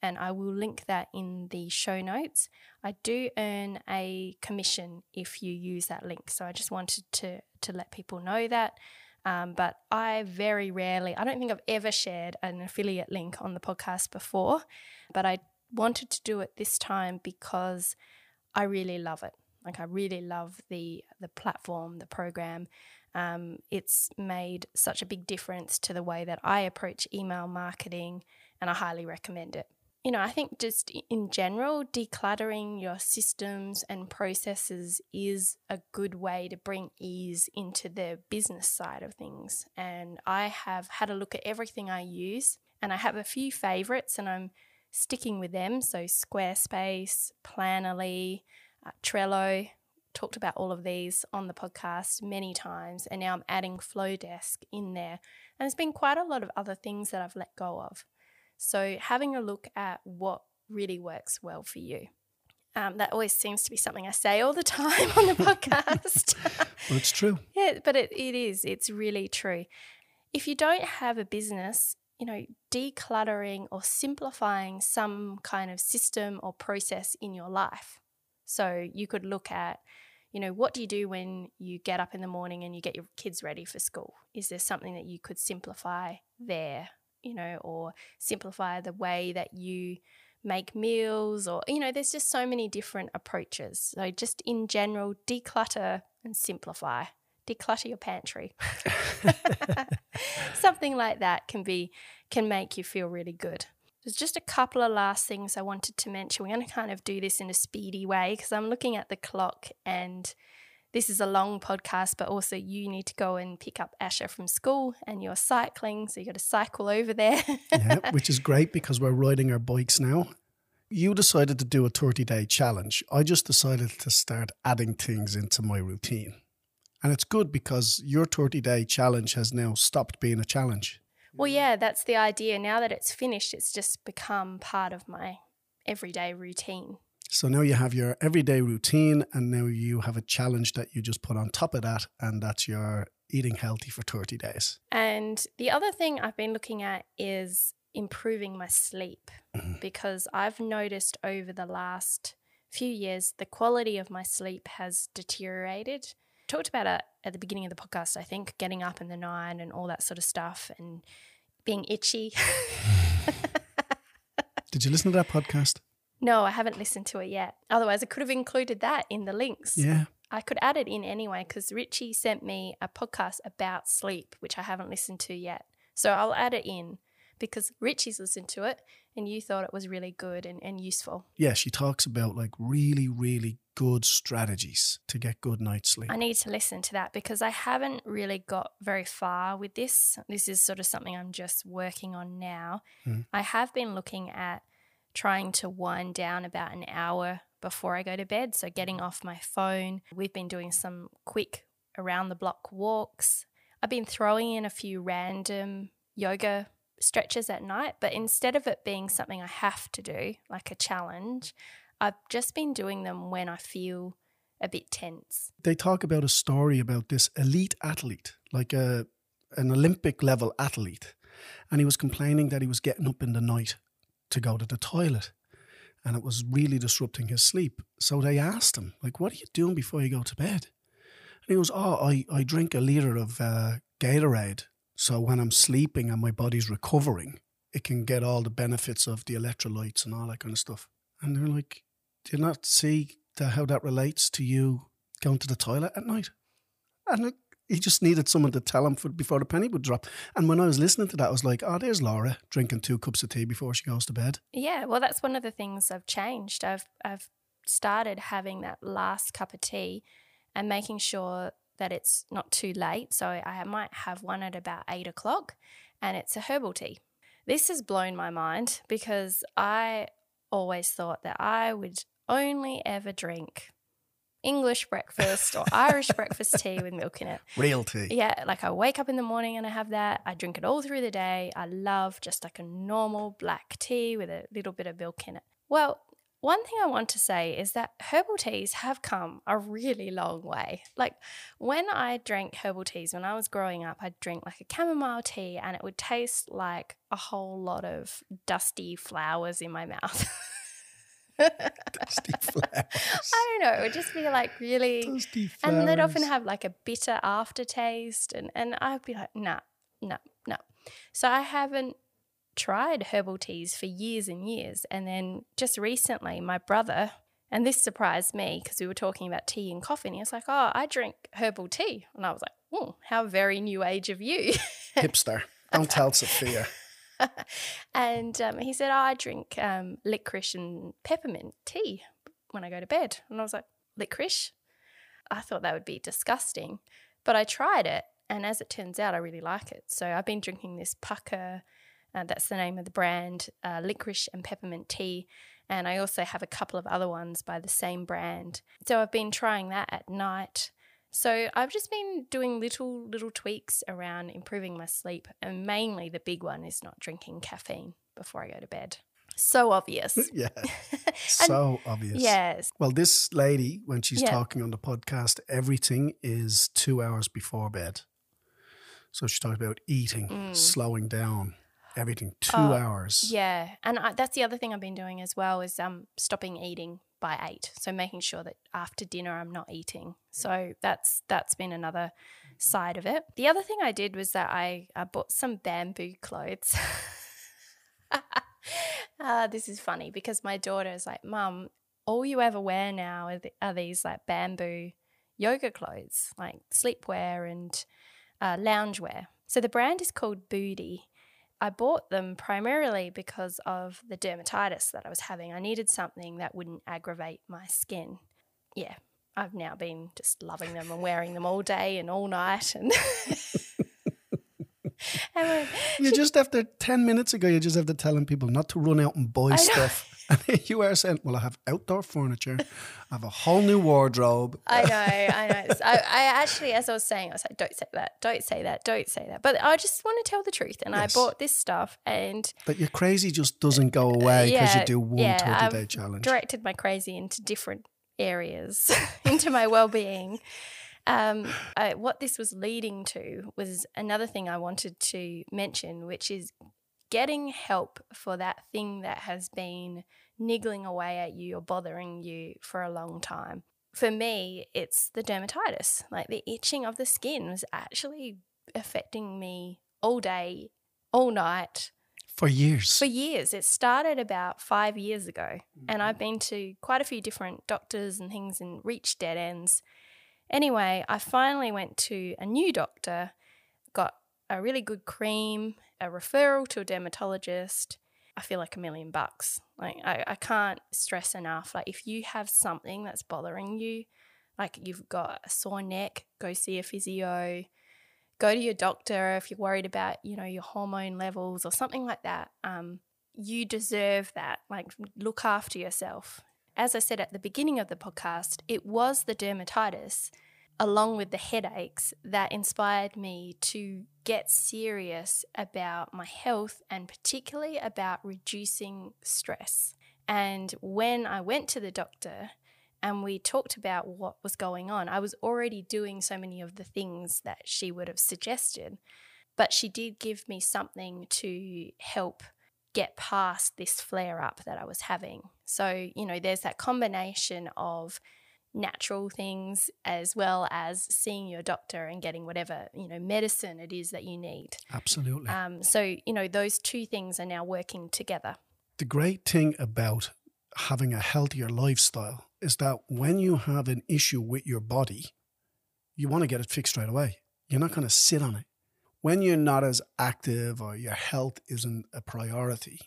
And I will link that in the show notes. I do earn a commission if you use that link. So I just wanted to, to let people know that. Um, but I very rarely, I don't think I've ever shared an affiliate link on the podcast before, but I wanted to do it this time because I really love it. Like I really love the the platform, the program. Um, it's made such a big difference to the way that I approach email marketing, and I highly recommend it you know, I think just in general, decluttering your systems and processes is a good way to bring ease into the business side of things. And I have had a look at everything I use, and I have a few favorites, and I'm sticking with them. So, Squarespace, Planoly, uh, Trello, talked about all of these on the podcast many times, and now I'm adding Flodesk in there. And there's been quite a lot of other things that I've let go of. So, having a look at what really works well for you. Um, that always seems to be something I say all the time on the podcast. well, it's true. Yeah, but it, it is. It's really true. If you don't have a business, you know, decluttering or simplifying some kind of system or process in your life. So you could look at, you know, what do you do when you get up in the morning and you get your kids ready for school? Is there something that you could simplify there? you know, or simplify the way that you make meals, or, you know, there's just so many different approaches. So, just in general, declutter and simplify. Declutter your pantry. Something like that can be can make you feel really good. There's just a couple of last things I wanted to mention. We're going to kind of do this in a speedy way because I'm looking at the clock and this is a long podcast, but also you need to go and pick up Asher from school and you're cycling. So you got to cycle over there. yeah, which is great because we're riding our bikes now. You decided to do a 30 day challenge. I just decided to start adding things into my routine. And it's good because your 30 day challenge has now stopped being a challenge. Well, yeah, that's the idea. Now that it's finished, it's just become part of my everyday routine. So now you have your everyday routine, and now you have a challenge that you just put on top of that, and that's your eating healthy for 30 days. And the other thing I've been looking at is improving my sleep mm-hmm. because I've noticed over the last few years the quality of my sleep has deteriorated. Talked about it at the beginning of the podcast, I think, getting up in the nine and all that sort of stuff and being itchy. Did you listen to that podcast? No, I haven't listened to it yet. Otherwise, I could have included that in the links. Yeah. I could add it in anyway because Richie sent me a podcast about sleep, which I haven't listened to yet. So I'll add it in because Richie's listened to it and you thought it was really good and, and useful. Yeah, she talks about like really, really good strategies to get good night's sleep. I need to listen to that because I haven't really got very far with this. This is sort of something I'm just working on now. Mm. I have been looking at trying to wind down about an hour before I go to bed. So, getting off my phone. We've been doing some quick around the block walks. I've been throwing in a few random yoga stretches at night, but instead of it being something I have to do, like a challenge, I've just been doing them when I feel a bit tense. They talk about a story about this elite athlete, like a an Olympic level athlete, and he was complaining that he was getting up in the night to go to the toilet. And it was really disrupting his sleep. So they asked him, like, what are you doing before you go to bed? And he goes, oh, I, I drink a litre of uh, Gatorade. So when I'm sleeping and my body's recovering, it can get all the benefits of the electrolytes and all that kind of stuff. And they're like, do you not see the, how that relates to you going to the toilet at night? And he just needed someone to tell him for, before the penny would drop. And when I was listening to that, I was like, oh, there's Laura drinking two cups of tea before she goes to bed. Yeah, well, that's one of the things I've changed. I've I've started having that last cup of tea and making sure that it's not too late. So I might have one at about eight o'clock, and it's a herbal tea. This has blown my mind because I always thought that I would only ever drink English breakfast or Irish breakfast tea with milk in it. Real tea. Yeah, like I wake up in the morning and I have that. I drink it all through the day. I love just like a normal black tea with a little bit of milk in it. Well, one thing I want to say is that herbal teas have come a really long way. Like when I drank herbal teas when I was growing up, I'd drink like a chamomile tea and it would taste like a whole lot of dusty flowers in my mouth. Dusty flowers. I don't know. It would just be like really, Dusty flowers. and they'd often have like a bitter aftertaste, and and I'd be like, nah, no, no. So I haven't tried herbal teas for years and years, and then just recently, my brother. And this surprised me because we were talking about tea and coffee. And he was like, Oh, I drink herbal tea. And I was like, Oh, how very new age of you. Hipster. Don't tell Sophia. and um, he said, oh, I drink um, licorice and peppermint tea when I go to bed. And I was like, licorice? I thought that would be disgusting. But I tried it. And as it turns out, I really like it. So I've been drinking this Pukka, uh, that's the name of the brand, uh, licorice and peppermint tea. And I also have a couple of other ones by the same brand. So I've been trying that at night. So I've just been doing little little tweaks around improving my sleep, and mainly the big one is not drinking caffeine before I go to bed. So obvious. yeah. So obvious. yes. Well, this lady, when she's Yeah. talking on the podcast, everything is two hours before bed. So she talks about eating, Mm. slowing down, everything. Two Oh, hours. Yeah, and I, that's the other thing I've been doing as well is um stopping eating by eight. So making sure that after dinner I'm not eating. So that's that's been another side of it. The other thing I did was that I, I bought some bamboo clothes. uh, this is funny because my daughter is like, "Mum, all you ever wear now are, th- are these like bamboo yoga clothes, like sleepwear and uh, loungewear." So the brand is called Boody. I bought them primarily because of the dermatitis that I was having. I needed something that wouldn't aggravate my skin. Yeah, I've now been just loving them and wearing them all day and all night. And, and when- You just after 10 minutes ago, you just have to telling people not to run out and buy stuff. You are saying, well, I have outdoor furniture, I have a whole new wardrobe. I know, I know. I, I actually, as I was saying, I was like, don't say that, don't say that, don't say that. But I just want to tell the truth. And Yes. I bought this stuff and But your crazy just doesn't go uh, uh, away because yeah, you do one yeah, 30 I've day challenge. directed my crazy into different areas, into my well being. Um, I, what this was leading to was another thing I wanted to mention, which is getting help for that thing that has been niggling away at you or bothering you for a long time. For me, it's the dermatitis. Like the itching of the skin was actually affecting me all day, all night, For years. for years. It started about five years ago, and I've mm-hmm. been to quite a few different doctors and things and reached dead ends. Anyway, I finally went to a new doctor, got a really good cream, a referral to a dermatologist. I feel like a million bucks. Like, I, I can't stress enough. Like, if you have something that's bothering you, like you've got a sore neck, go see a physio go to your doctor if you're worried about you know your hormone levels or something like that um, you deserve that like look after yourself as i said at the beginning of the podcast it was the dermatitis along with the headaches that inspired me to get serious about my health and particularly about reducing stress and when i went to the doctor and we talked about what was going on. I was already doing so many of the things that she would have suggested, but she did give me something to help get past this flare up that I was having. So, you know, there's that combination of natural things as well as seeing your doctor and getting whatever, you know, medicine it is that you need. Absolutely. Um, so, you know, those two things are now working together. the great thing about having a healthier lifestyle is that when you have an issue with your body, you want to get it fixed right away. You're not going to sit on it. When you're not as active or your health isn't a priority,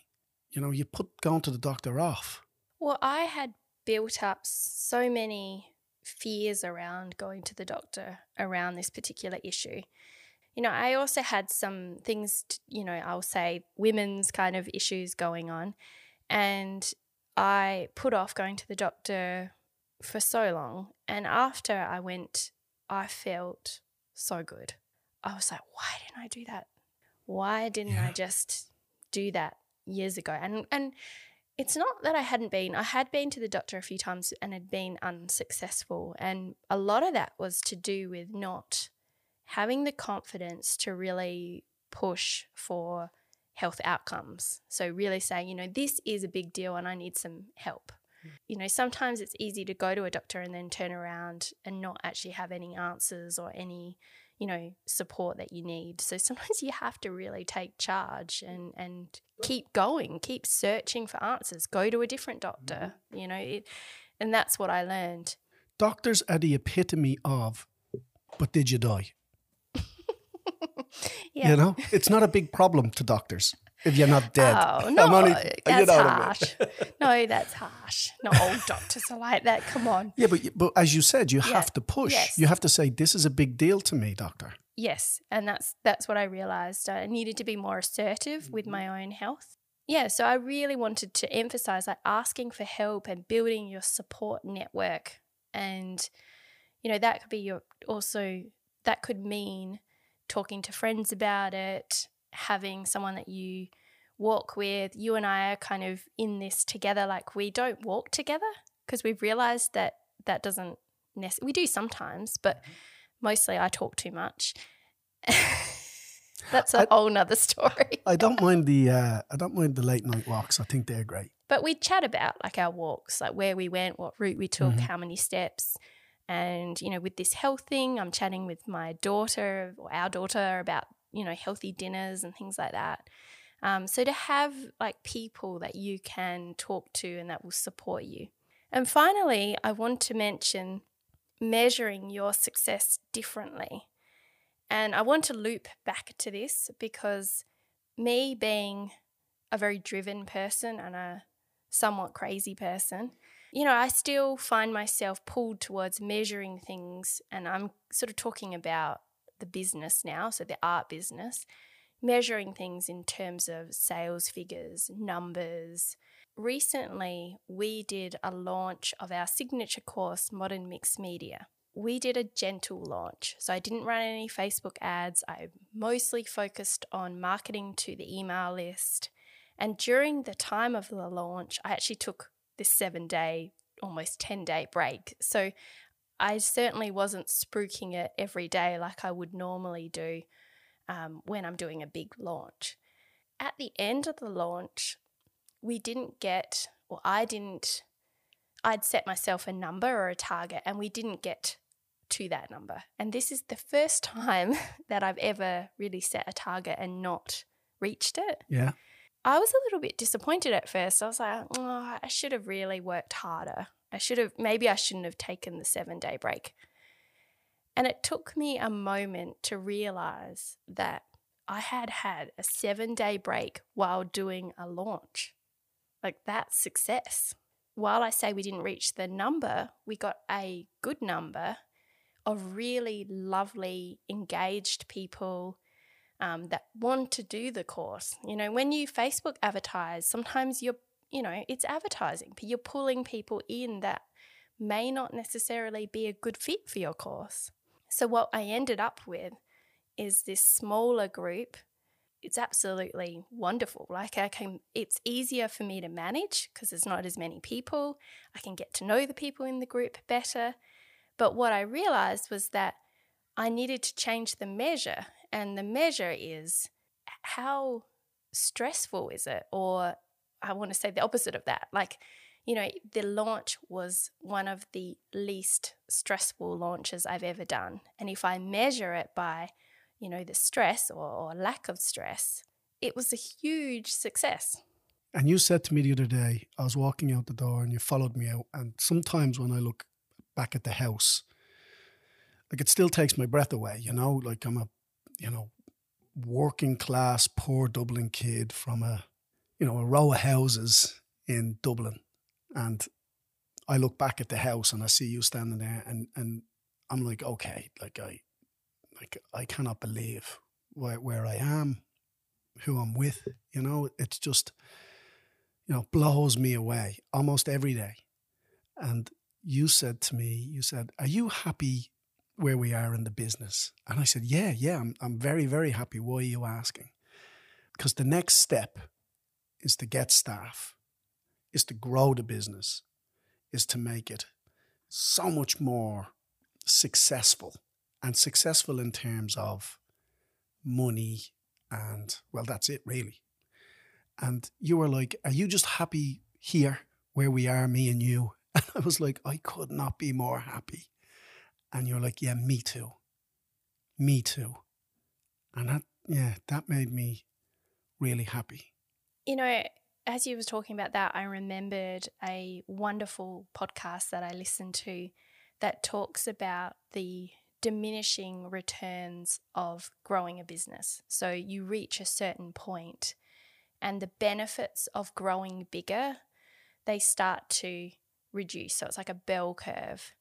you know, you put going to the doctor off. Well, I had built up so many fears around going to the doctor around this particular issue. You know, I also had some things, t you know, I'll say women's kind of issues going on. And I put off going to the doctor for so long. And after I went, I felt so good. I was like, why didn't I do that? Why didn't Yeah. I just do that years ago? And and it's not that I hadn't been. I had been to the doctor a few times and had been unsuccessful. And a lot of that was to do with not having the confidence to really push for health outcomes. So, really saying, you know, this is a big deal and I need some help. Mm. You know, sometimes it's easy to go to a doctor and then turn around and not actually have any answers or any, you know, support that you need. So sometimes you have to really take charge and and keep going, keep searching for answers. Go to a different doctor. Mm-hmm. You know, it, and that's what I learned. Doctors are the epitome of, but did you die? Yeah. You know, it's not a big problem to doctors if you're not dead. Oh no, I'm only- you that's know what I mean. harsh. no, that's harsh. Not all doctors are like that. Come on. Yeah, but but as you said, you Yeah. have to push. Yes. You have to say this is a big deal to me, doctor. Yes, and that's that's what I realized. I needed to be more assertive with mm-hmm. my own health. Yeah, so I really wanted to emphasize like asking for help and building your support network. And you know, that could be your also that could mean talking to friends about it, having someone that you walk with. You and I are kind of in this together like we don't walk together because we've realized that that doesn't necessarily we do sometimes, but mostly I talk too much. That's a I- whole nother story. I don't mind the uh, I don't mind the late night walks. I think they're great. But we chat about like our walks, like where we went, what route we took, Mhm. how many steps. And, you know, with this health thing, I'm chatting with my daughter or our daughter about, you know, healthy dinners and things like that. Um, so to have like people that you can talk to and that will support you. And finally, I want to mention measuring your success differently. And I want to loop back to this because me being a very driven person and a somewhat crazy person, you know, I still find myself pulled towards measuring things. And I'm sort of talking about the business now, so the art business, measuring things in terms of sales figures, numbers. Recently, we did a launch of our signature course, Modern Mixed Media. We did a gentle launch. So I didn't run any Facebook ads. I mostly focused on marketing to the email list. And during the time of the launch, I actually took this seven day, almost 10 day break. So I certainly wasn't spruiking it every day like I would normally do um, when I'm doing a big launch. At the end of the launch, we didn't get, or I didn't, I'd set myself a number or a target, and we didn't get to that number. And this is the first time that I've ever really set a target and not reached it. Yeah. I was a little bit disappointed at first. I was like, oh, I should have really worked harder. I should have, maybe I shouldn't have taken the seven day break. And it took me a moment to realize that I had had a seven day break while doing a launch. Like that's success. While I say we didn't reach the number, we got a good number of really lovely, engaged people um, that want to do the course. You know, when you Facebook advertise, sometimes you're, you know, it's advertising, but you're pulling people in that may not necessarily be a good fit for your course. So, what I ended up with is this smaller group. It's absolutely wonderful. Like, I can, it's easier for me to manage because there's not as many people. I can get to know the people in the group better. But what I realized was that I needed to change the measure. And the measure is how stressful is it? Or I want to say the opposite of that. Like, you know, the launch was one of the least stressful launches I've ever done. And if I measure it by, you know, the stress or, or lack of stress, it was a huge success. And you said to me the other day, I was walking out the door and you followed me out. And sometimes when I look back at the house, like it still takes my breath away, you know, like I'm a, you know, working class, poor Dublin kid from a, you know, a row of houses in Dublin. And I look back at the house and I see you standing there and, and I'm like, okay, like I, like I cannot believe where, where I am, who I'm with, you know, it's just, you know, blows me away almost every day. And you said to me, you said, Are you happy where we are in the business? And I said, Yeah, yeah, I'm, I'm very, very happy. Why are you asking? Because the next step is to get staff, is to grow the business, is to make it so much more successful and successful in terms of money and, well, that's it really. And you were like, Are you just happy here where we are, me and you? And I was like, I could not be more happy. And you're like, Yeah, me too. Me too. And that, yeah, that made me really happy. You know, as you were talking about that, I remembered a wonderful podcast that I listened to that talks about the diminishing returns of growing a business. So you reach a certain point and the benefits of growing bigger, they start to reduce. So it's like a bell curve.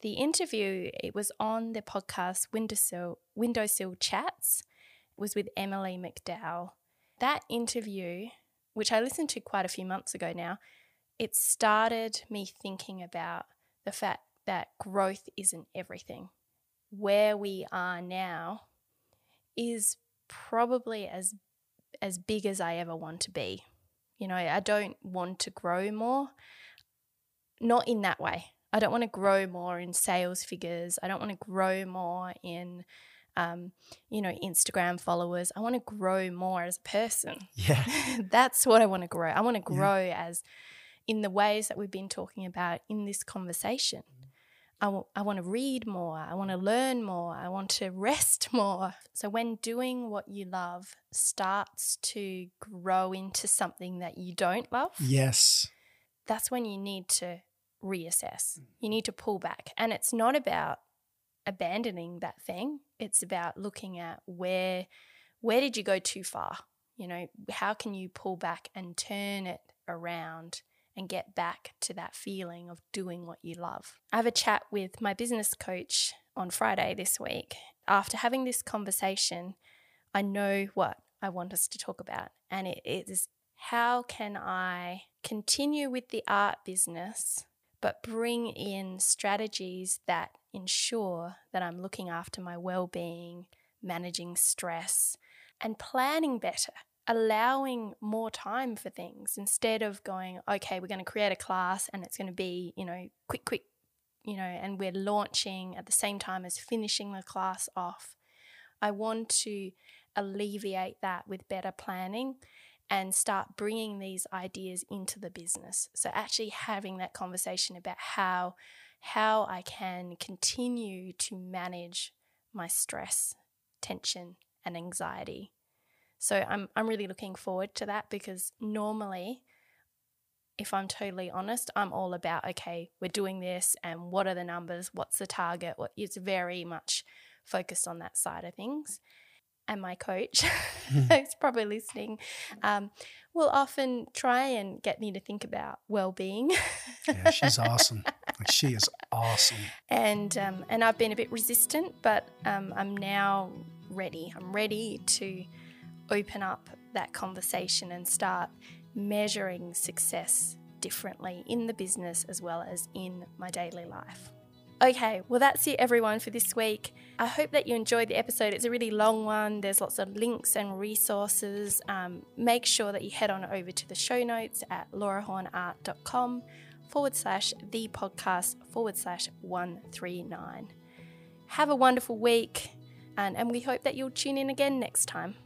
The interview, it was on the podcast Windowsill, Windowsill Chats, it was with Emily McDowell. That interview, which I listened to quite a few months ago now, it started me thinking about the fact that growth isn't everything. Where we are now is probably as as big as I ever want to be. You know, I don't want to grow more not in that way. I don't want to grow more in sales figures. I don't want to grow more in, um, you know, Instagram followers. I want to grow more as a person. Yeah. That's what I want to grow. I want to grow yeah. as in the ways that we've been talking about in this conversation. I, w- I want to read more. I want to learn more. I want to rest more. So, when doing what you love starts to grow into something that you don't love, yes, that's when you need to reassess. You need to pull back. And it's not about abandoning that thing. It's about looking at where where did you go too far? You know, how can you pull back and turn it around and get back to that feeling of doing what you love? I have a chat with my business coach on Friday this week. After having this conversation, I know what I want us to talk about, and it is how can I continue with the art business but bring in strategies that ensure that I'm looking after my well being, managing stress, and planning better, allowing more time for things instead of going, okay, we're going to create a class and it's going to be, you know, quick, quick, you know, and we're launching at the same time as finishing the class off. I want to alleviate that with better planning and start bringing these ideas into the business. So actually having that conversation about how how I can continue to manage my stress, tension and anxiety. So I'm I'm really looking forward to that because normally if I'm totally honest, I'm all about okay, we're doing this and what are the numbers, what's the target? What it's very much focused on that side of things and my coach, who's probably listening, um, will often try and get me to think about well-being. yeah, she's awesome. She is awesome. And um, and I've been a bit resistant, but um, I'm now ready. I'm ready to open up that conversation and start measuring success differently in the business as well as in my daily life. Okay, well, that's it, everyone, for this week. I hope that you enjoyed the episode. It's a really long one, there's lots of links and resources. Um, make sure that you head on over to the show notes at laurahornart.com forward slash the podcast forward slash 139. Have a wonderful week, and, and we hope that you'll tune in again next time.